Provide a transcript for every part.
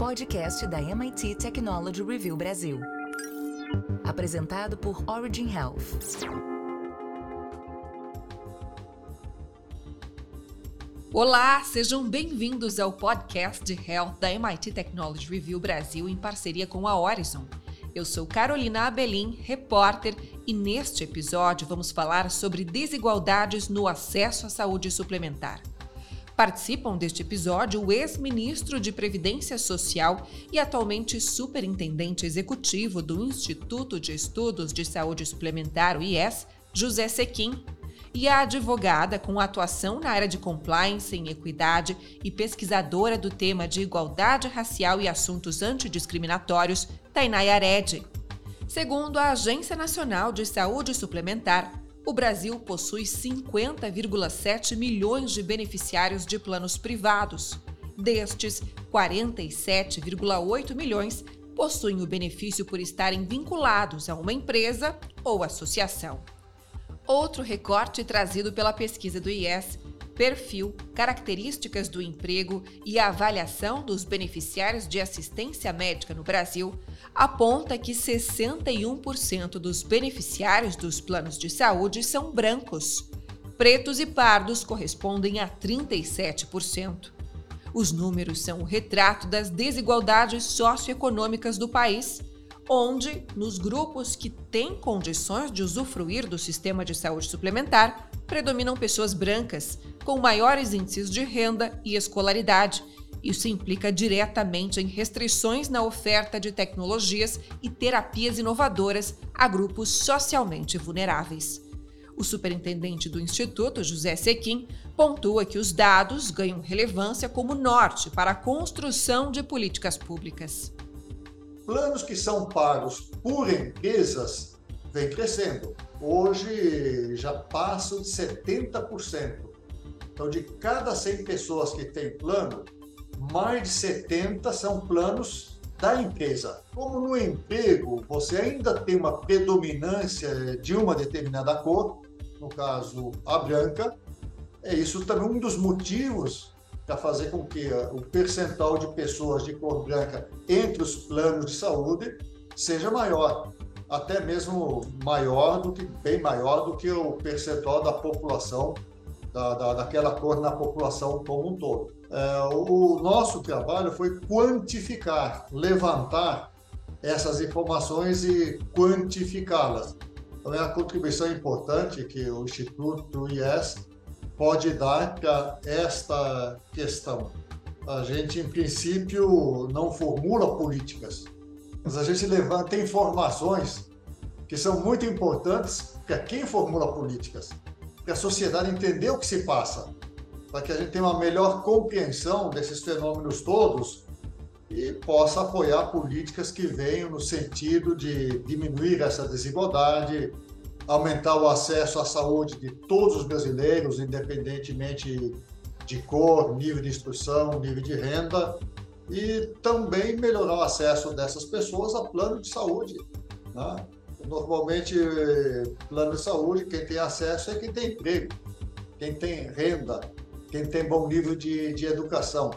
podcast da MIT Technology Review Brasil. Apresentado por Origin Health. Olá, sejam bem-vindos ao podcast de Health da MIT Technology Review Brasil em parceria com a Horizon. Eu sou Carolina Abelin, repórter, e neste episódio vamos falar sobre desigualdades no acesso à saúde suplementar. Participam deste episódio o ex-ministro de Previdência Social e atualmente superintendente executivo do Instituto de Estudos de Saúde Suplementar, o IES, José Sequim, e a advogada com atuação na área de compliance em equidade e pesquisadora do tema de igualdade racial e assuntos antidiscriminatórios, Tainay Aredi. Segundo a Agência Nacional de Saúde Suplementar, o Brasil possui 50,7 milhões de beneficiários de planos privados. Destes, 47,8 milhões possuem o benefício por estarem vinculados a uma empresa ou associação. Outro recorte trazido pela pesquisa do IES perfil, características do emprego e a avaliação dos beneficiários de assistência médica no Brasil aponta que 61% dos beneficiários dos planos de saúde são brancos. Pretos e pardos correspondem a 37%. Os números são o retrato das desigualdades socioeconômicas do país onde, nos grupos que têm condições de usufruir do sistema de saúde suplementar, predominam pessoas brancas, com maiores índices de renda e escolaridade. Isso implica diretamente em restrições na oferta de tecnologias e terapias inovadoras a grupos socialmente vulneráveis. O superintendente do Instituto, José Sequim, pontua que os dados ganham relevância como norte para a construção de políticas públicas planos que são pagos por empresas vem crescendo. Hoje já passam de 70%. Então, de cada 100 pessoas que têm plano, mais de 70 são planos da empresa. Como no emprego você ainda tem uma predominância de uma determinada cor, no caso a branca, é isso também um dos motivos para fazer com que eh, o percentual de pessoas de cor branca entre os planos de saúde seja maior, até mesmo maior do que bem maior do que o percentual da população da, da daquela cor na população como um todo. É, o nosso trabalho foi quantificar, levantar essas informações e quantificá-las. Então, é a contribuição importante que o Instituto IES pode dar para esta questão? A gente, em princípio, não formula políticas, mas a gente levanta informações que são muito importantes para quem formula políticas, para a sociedade entender o que se passa, para que a gente tenha uma melhor compreensão desses fenômenos todos e possa apoiar políticas que venham no sentido de diminuir essa desigualdade, aumentar o acesso à saúde de todos os brasileiros, independentemente de cor, nível de instrução, nível de renda, e também melhorar o acesso dessas pessoas a plano de saúde. Né? Normalmente, plano de saúde, quem tem acesso é quem tem emprego, quem tem renda, quem tem bom nível de, de educação.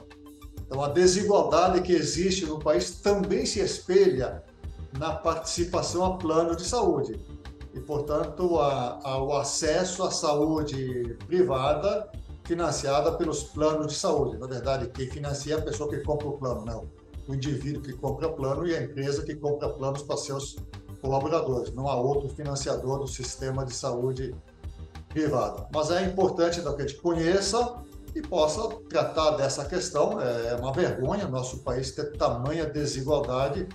Então, a desigualdade que existe no país também se espelha na participação a plano de saúde e, portanto, a, a, o acesso à saúde privada financiada pelos planos de saúde. Na verdade, quem financia é a pessoa que compra o plano, não. O indivíduo que compra plano e a empresa que compra planos para seus colaboradores. Não há outro financiador do sistema de saúde privada. Mas é importante que a gente conheça e possa tratar dessa questão. É uma vergonha nosso país ter tamanha desigualdade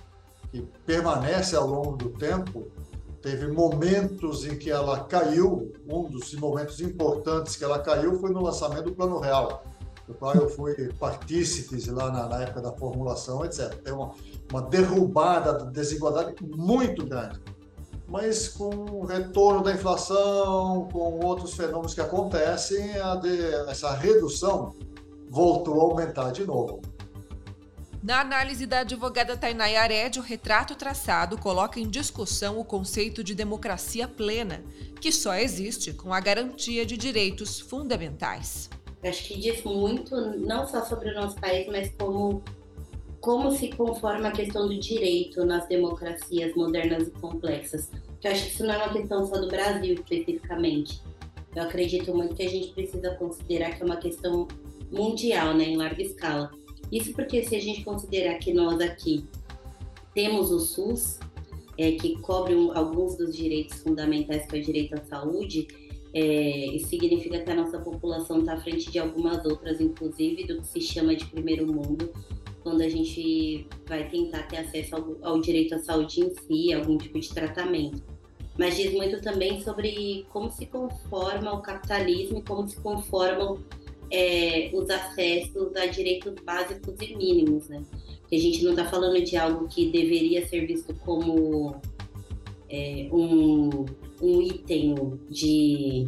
que permanece ao longo do tempo teve momentos em que ela caiu, um dos momentos importantes que ela caiu foi no lançamento do Plano Real, do qual eu fui partícipe lá na, na, época da formulação, etc. Tem uma, uma derrubada da desigualdade muito grande. Mas com o retorno da inflação, com outros fenômenos que acontecem, de, essa redução voltou a aumentar de novo. Na análise da advogada Tainay Ared, o retrato traçado coloca em discussão o conceito de democracia plena, que só existe com a garantia de direitos fundamentais. acho que diz muito, não só sobre o nosso país, mas como como se conforma a questão do direito nas democracias modernas e complexas. Eu acho que isso não é uma questão só do Brasil especificamente. Eu acredito muito que a gente precisa considerar que é uma questão mundial, né, em larga escala. Isso porque se a gente considerar que nós aqui temos o SUS, é, que cobre um, alguns dos direitos fundamentais, que é o direito à saúde, é, isso significa que a nossa população está à frente de algumas outras, inclusive do que se chama de primeiro mundo, quando a gente vai tentar ter acesso ao, ao direito à saúde em si, algum tipo de tratamento. Mas diz muito também sobre como se conforma o capitalismo e como se conformam é, os acessos a direitos básicos e mínimos, né? Que a gente não está falando de algo que deveria ser visto como é, um, um item de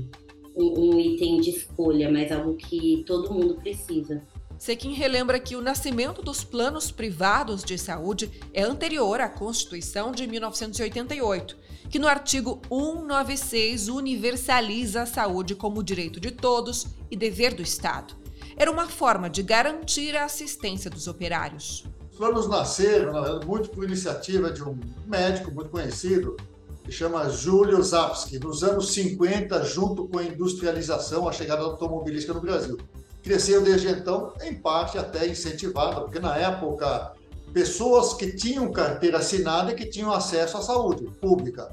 um, um item de escolha, mas algo que todo mundo precisa. Sequim relembra que o nascimento dos planos privados de saúde é anterior à Constituição de 1988, que no artigo 196 universaliza a saúde como direito de todos e dever do Estado. Era uma forma de garantir a assistência dos operários. Os planos nasceram, na verdade, muito por iniciativa de um médico muito conhecido, que chama Júlio Zapsky, nos anos 50, junto com a industrialização, a chegada da automobilística no Brasil cresceu desde então, em parte até incentivada, porque na época pessoas que tinham carteira assinada e que tinham acesso à saúde pública.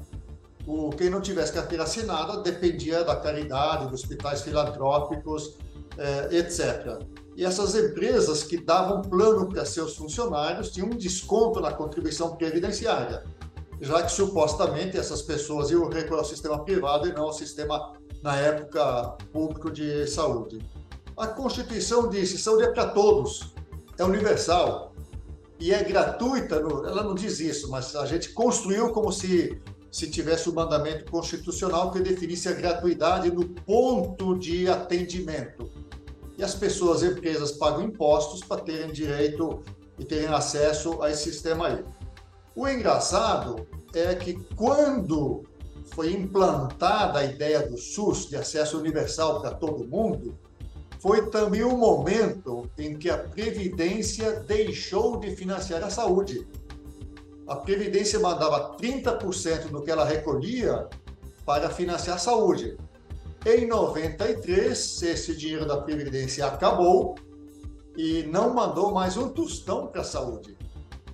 O, quem não tivesse carteira assinada dependia da caridade, dos hospitais filantrópicos, eh, etc. E essas empresas que davam plano para seus funcionários tinham um desconto na contribuição previdenciária, já que supostamente essas pessoas iam recorrer ao sistema privado e não ao sistema, na época, público de saúde. A Constituição disse: saúde é para todos, é universal e é gratuita. ela não diz isso, mas a gente construiu como se se tivesse o um mandamento constitucional que definisse a gratuidade no ponto de atendimento. E as pessoas, empresas, pagam impostos para terem direito e terem acesso a esse sistema aí. O engraçado é que quando foi implantada a ideia do SUS, de acesso universal para todo mundo, foi também o momento em que a Previdência deixou de financiar a saúde. A Previdência mandava 30% do que ela recolhia para financiar a saúde. Em 93, esse dinheiro da Previdência acabou e não mandou mais um tostão para a saúde.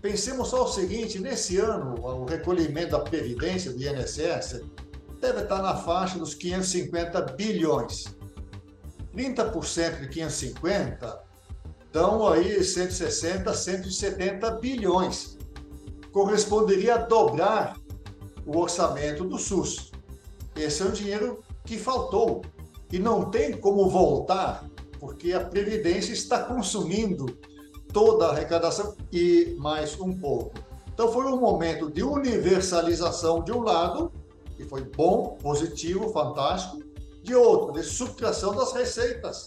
Pensemos só o seguinte: nesse ano, o recolhimento da Previdência, do INSS, deve estar na faixa dos 550 bilhões. 30% de 550 dão aí 160, 170 bilhões. Corresponderia a dobrar o orçamento do SUS. Esse é o dinheiro que faltou e não tem como voltar, porque a Previdência está consumindo toda a arrecadação e mais um pouco. Então foi um momento de universalização de um lado, e foi bom, positivo, fantástico, de outro, de subtração das receitas,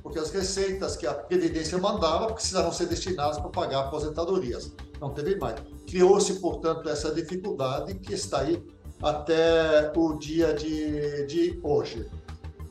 porque as receitas que a Previdência mandava precisavam ser destinadas para pagar aposentadorias. Não teve mais. Criou-se, portanto, essa dificuldade que está aí até o dia de, de hoje.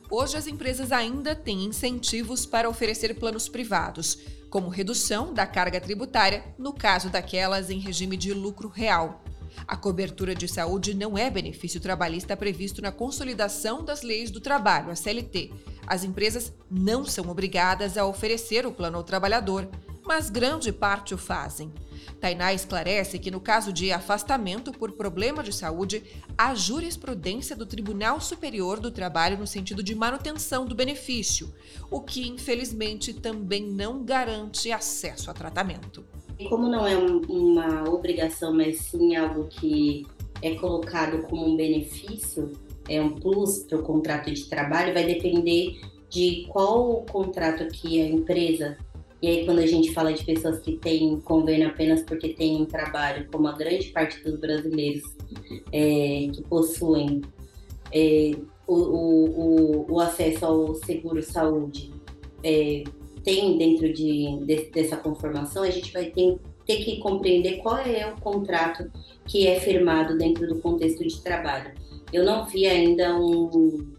Hoje, as empresas ainda têm incentivos para oferecer planos privados, como redução da carga tributária no caso daquelas em regime de lucro real. A cobertura de saúde não é benefício trabalhista previsto na Consolidação das Leis do Trabalho, a CLT. As empresas não são obrigadas a oferecer o plano ao trabalhador, mas grande parte o fazem. Tainá esclarece que, no caso de afastamento por problema de saúde, há jurisprudência do Tribunal Superior do Trabalho no sentido de manutenção do benefício, o que, infelizmente, também não garante acesso a tratamento. Como não é uma obrigação, mas sim algo que é colocado como um benefício, é um plus para o contrato de trabalho, vai depender de qual contrato que a empresa. E aí, quando a gente fala de pessoas que têm convênio apenas porque têm um trabalho, como a grande parte dos brasileiros é, que possuem é, o, o, o, acesso ao seguro-saúde, é, tem dentro de, de, dessa conformação, a gente vai ter, ter que compreender qual é o contrato que é firmado dentro do contexto de trabalho. Eu não vi ainda um,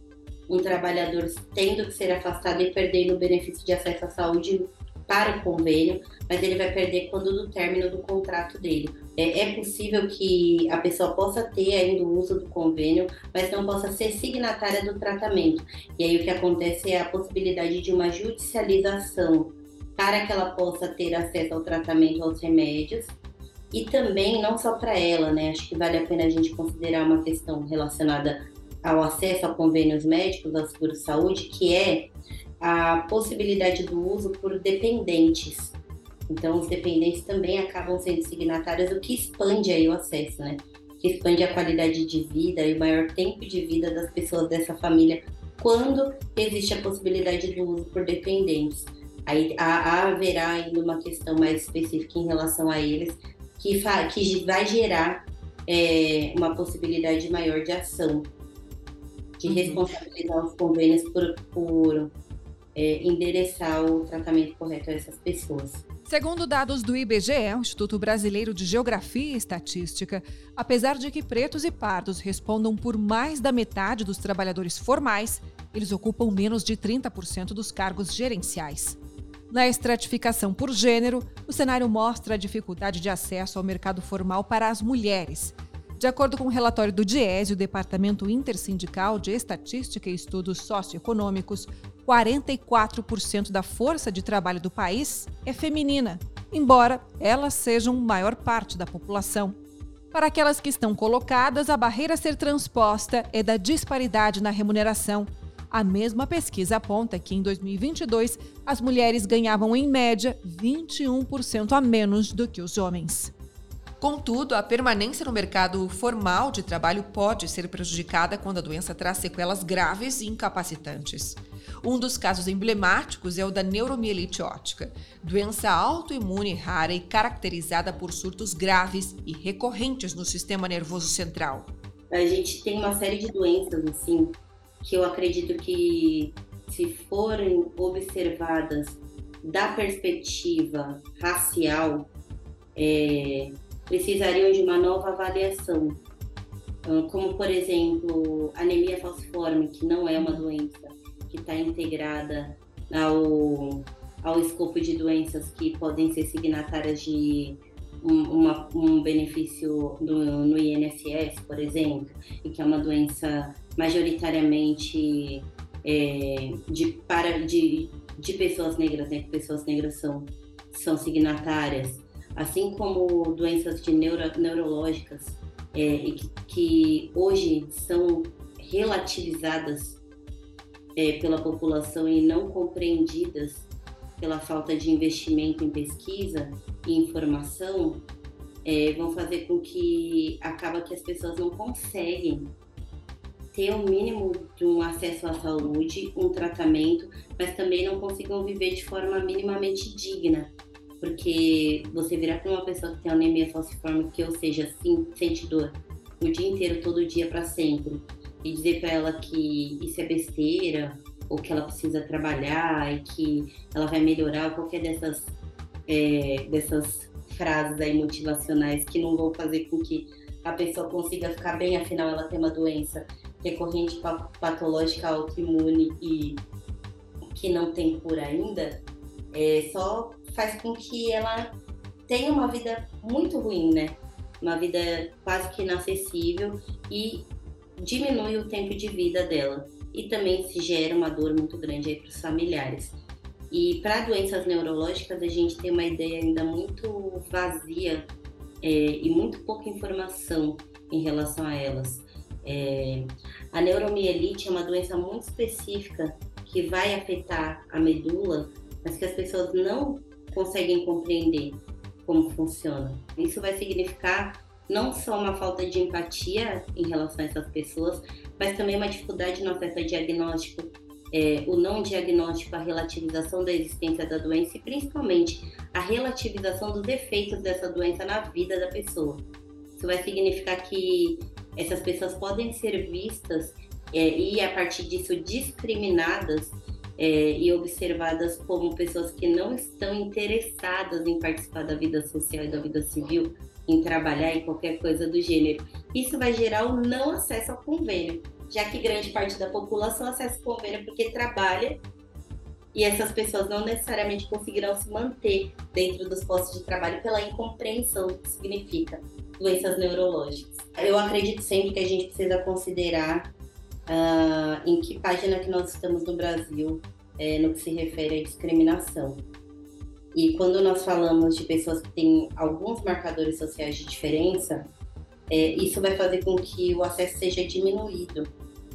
um trabalhador tendo que ser afastado e perdendo o benefício de acesso à saúde para o convênio, mas ele vai perder quando do término do contrato dele. É, é, possível que a pessoa possa ter ainda o uso do convênio, mas não possa ser signatária do tratamento. E aí o que acontece é a possibilidade de uma judicialização para que ela possa ter acesso ao tratamento aos remédios e também não só para ela, né? Acho que vale a pena a gente considerar uma questão relacionada ao acesso a convênios médicos, ao seguro-saúde, que é a possibilidade do uso por dependentes. Então, os dependentes também acabam sendo signatários, o que expande aí o acesso, né? Que expande a qualidade de vida e o maior tempo de vida das pessoas dessa família quando existe a possibilidade do uso por dependentes. Aí há, haverá ainda uma questão mais específica em relação a eles, que, que vai gerar é, uma possibilidade maior de ação, de uhum. responsabilizar os convênios por, por é, endereçar o tratamento correto a essas pessoas. Segundo dados do IBGE, o Instituto Brasileiro de Geografia e Estatística, apesar de que pretos e pardos respondam por mais da metade dos trabalhadores formais, eles ocupam menos de 30% dos cargos gerenciais. Na estratificação por gênero, o cenário mostra a dificuldade de acesso ao mercado formal para as mulheres, de acordo com o um relatório do DIESE, o Departamento Intersindical de Estatística e Estudos Socioeconômicos, 44% da força de trabalho do país é feminina, embora elas sejam maior parte da população. Para aquelas que estão colocadas, a barreira a ser transposta é da disparidade na remuneração. A mesma pesquisa aponta que em 2022 as mulheres ganhavam em média 21% a menos do que os homens. Contudo, a permanência no mercado formal de trabalho pode ser prejudicada quando a doença traz sequelas graves e incapacitantes. Um dos casos emblemáticos é o da neuromielite óptica, doença autoimune rara e caracterizada por surtos graves e recorrentes no sistema nervoso central. A gente tem uma série de doenças assim que eu acredito que se forem observadas da perspectiva racial, é, precisariam de uma nova avaliação, como por exemplo anemia falciforme, que não é uma doença que está integrada ao, ao escopo de doenças que podem ser signatárias de um, uma, um benefício do, no INSS, por exemplo, e que é uma doença majoritariamente é, de, para, de, de pessoas negras, né, pessoas negras são, são signatárias assim como doenças de neuro, neurológicas é, que, que, hoje são relativizadas é, pela população e não compreendidas pela falta de investimento em pesquisa e informação, é, vão fazer com que acaba que as pessoas não conseguem ter o um mínimo de um acesso à saúde, um tratamento, mas também não consigam viver de forma minimamente digna porque você virar para uma pessoa que tem anemia falciforme, que ou seja, assim, sente dor o dia inteiro, todo dia, para sempre, e dizer para ela que isso é besteira, ou que ela precisa trabalhar e que ela vai melhorar, qualquer dessas, é, dessas frases aí motivacionais que não vão fazer com que a pessoa consiga ficar bem, afinal ela tem uma doença recorrente patológica autoimune e que não tem cura ainda, é, só faz com que ela tenha uma vida muito ruim, né? Uma vida quase que inacessível e diminui o tempo de vida dela. E também se gera uma dor muito grande aí para os familiares. E para doenças neurológicas, a gente tem uma ideia ainda muito vazia é, e muito pouca informação em relação a elas. É, a neuromielite é uma doença muito específica que vai afetar a medula, mas que as pessoas não conseguem compreender como funciona. Isso vai significar não só uma falta de empatia em relação a essas pessoas, mas também uma dificuldade no acesso a diagnóstico, é, o não diagnóstico, a relativização da existência da doença e principalmente a relativização dos efeitos dessa doença na vida da pessoa. Isso vai significar que essas pessoas podem ser vistas é, e, a partir disso, discriminadas é, e observadas como pessoas que não estão interessadas em participar da vida social e da vida civil, em trabalhar em qualquer coisa do gênero. Isso vai gerar o não acesso ao convênio, já que grande parte da população acessa o convênio porque trabalha e essas pessoas não necessariamente conseguirão se manter dentro dos postos de trabalho pela incompreensão do que significa doenças neurológicas. Eu acredito sempre que a gente precisa considerar uh, em que página que nós estamos no Brasil é, no que se refere à discriminação. E quando nós falamos de pessoas que têm alguns marcadores sociais de diferença, é, isso vai fazer com que o acesso seja diminuído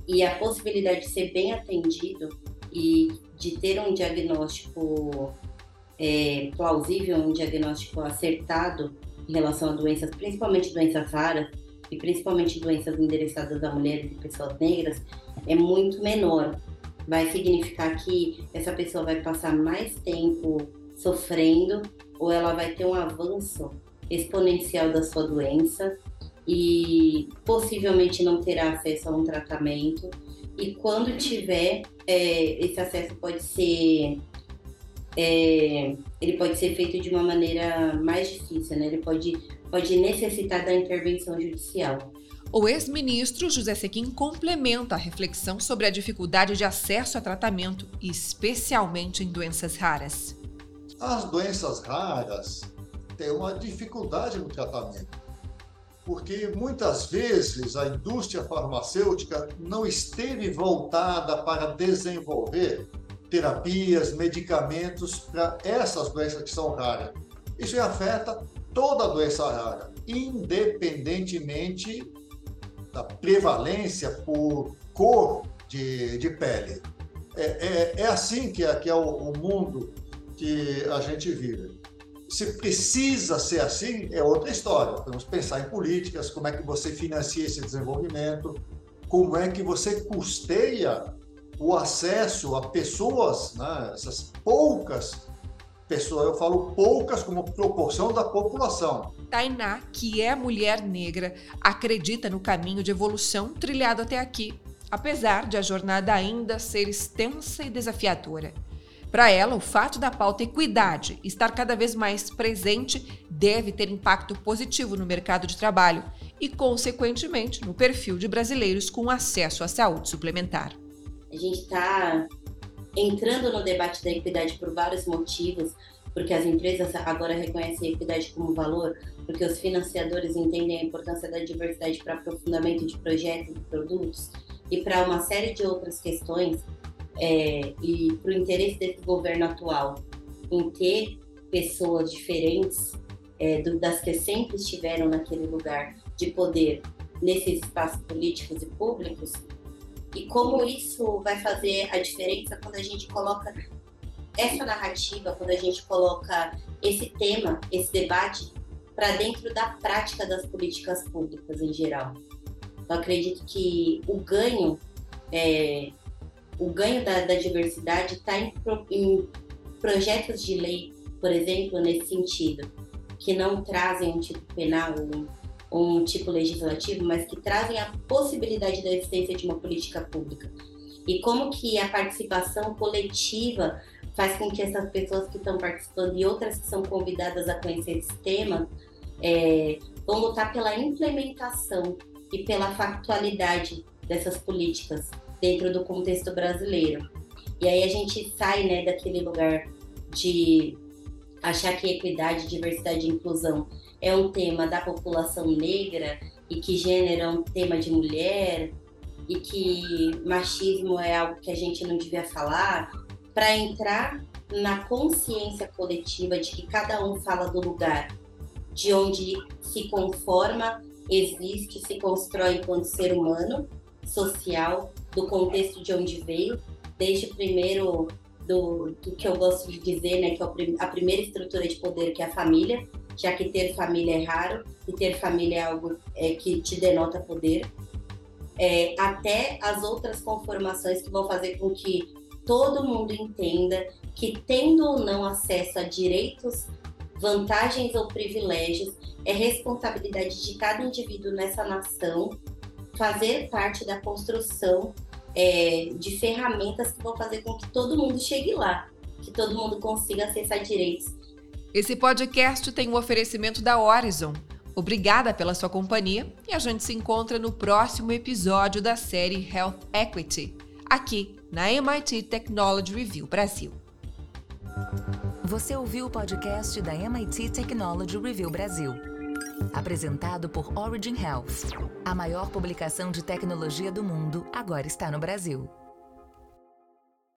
e a possibilidade de ser bem atendido e de ter um diagnóstico é, plausível, um diagnóstico acertado em relação a doenças, principalmente doenças raras e principalmente doenças endereçadas a mulheres e pessoas negras, é muito menor. Vai significar que essa pessoa vai passar mais tempo sofrendo ou ela vai ter um avanço exponencial da sua doença e possivelmente não terá acesso a um tratamento. E quando tiver, é, esse acesso pode ser é, ele pode ser feito de uma maneira mais difícil, né? Ele pode, pode necessitar da intervenção judicial. O ex-ministro José Sequim complementa a reflexão sobre a dificuldade de acesso a tratamento, especialmente em doenças raras. As doenças raras têm uma dificuldade no tratamento porque muitas vezes a indústria farmacêutica não esteve voltada para desenvolver terapias, medicamentos para essas doenças que são raras. Isso afeta toda doença rara, independentemente da prevalência por cor de, de pele. É, é, é assim que é, que é o, o mundo que a gente vive. Se precisa ser assim, é outra história. Vamos pensar em políticas, como é que você financia esse desenvolvimento, como é que você custeia o acesso a pessoas, né, essas poucas pessoas, eu falo poucas como proporção da população. Tainá, que é mulher negra, acredita no caminho de evolução trilhado até aqui, apesar de a jornada ainda ser extensa e desafiadora. Para ela, o fato da pauta equidade estar cada vez mais presente deve ter impacto positivo no mercado de trabalho e, consequentemente, no perfil de brasileiros com acesso à saúde suplementar. A gente está entrando no debate da equidade por vários motivos, porque as empresas agora reconhecem a equidade como valor, porque os financiadores entendem a importância da diversidade para aprofundamento de projetos e produtos, e para uma série de outras questões é, e para o interesse desse governo atual em ter pessoas diferentes é, do, das que sempre estiveram naquele lugar de poder nesses espaços políticos e públicos e como isso vai fazer a diferença quando a gente coloca essa narrativa, quando a gente coloca esse tema, esse debate para dentro da prática das políticas públicas em geral. Eu acredito que o ganho é, o ganho da, da diversidade está em, em, projetos de lei, por exemplo, nesse sentido, que não trazem um tipo penal um tipo legislativo, mas que trazem a possibilidade da existência de uma política pública. E como que a participação coletiva faz com que essas pessoas que estão participando e outras que são convidadas a conhecer esse tema é, vão lutar pela implementação e pela factualidade dessas políticas dentro do contexto brasileiro. E aí a gente sai né, daquele lugar de achar que equidade, diversidade e inclusão é um tema da população negra e que gênero é um tema de mulher e que machismo é algo que a gente não devia falar, para entrar na consciência coletiva de que cada um fala do lugar de onde se conforma, existe, se constrói enquanto ser humano, social, do contexto de onde veio, desde primeiro do, do que eu gosto de dizer, né, que é a primeira estrutura de poder que é a família, já que ter família é raro e ter família é algo é, que te denota poder, é, até as outras conformações que vão fazer com que todo mundo entenda que tendo ou não acesso a direitos, vantagens ou privilégios, é responsabilidade de cada indivíduo nessa nação fazer parte da construção é, de ferramentas que vão fazer com que todo mundo chegue lá, que todo mundo consiga acessar direitos. Esse podcast tem o um oferecimento da Horizon. Obrigada pela sua companhia e a gente se encontra no próximo episódio da série Health Equity, aqui na MIT Technology Review Brasil. Você ouviu o podcast da MIT Technology Review Brasil. Apresentado por Origin Health. A maior publicação de tecnologia do mundo agora está no Brasil.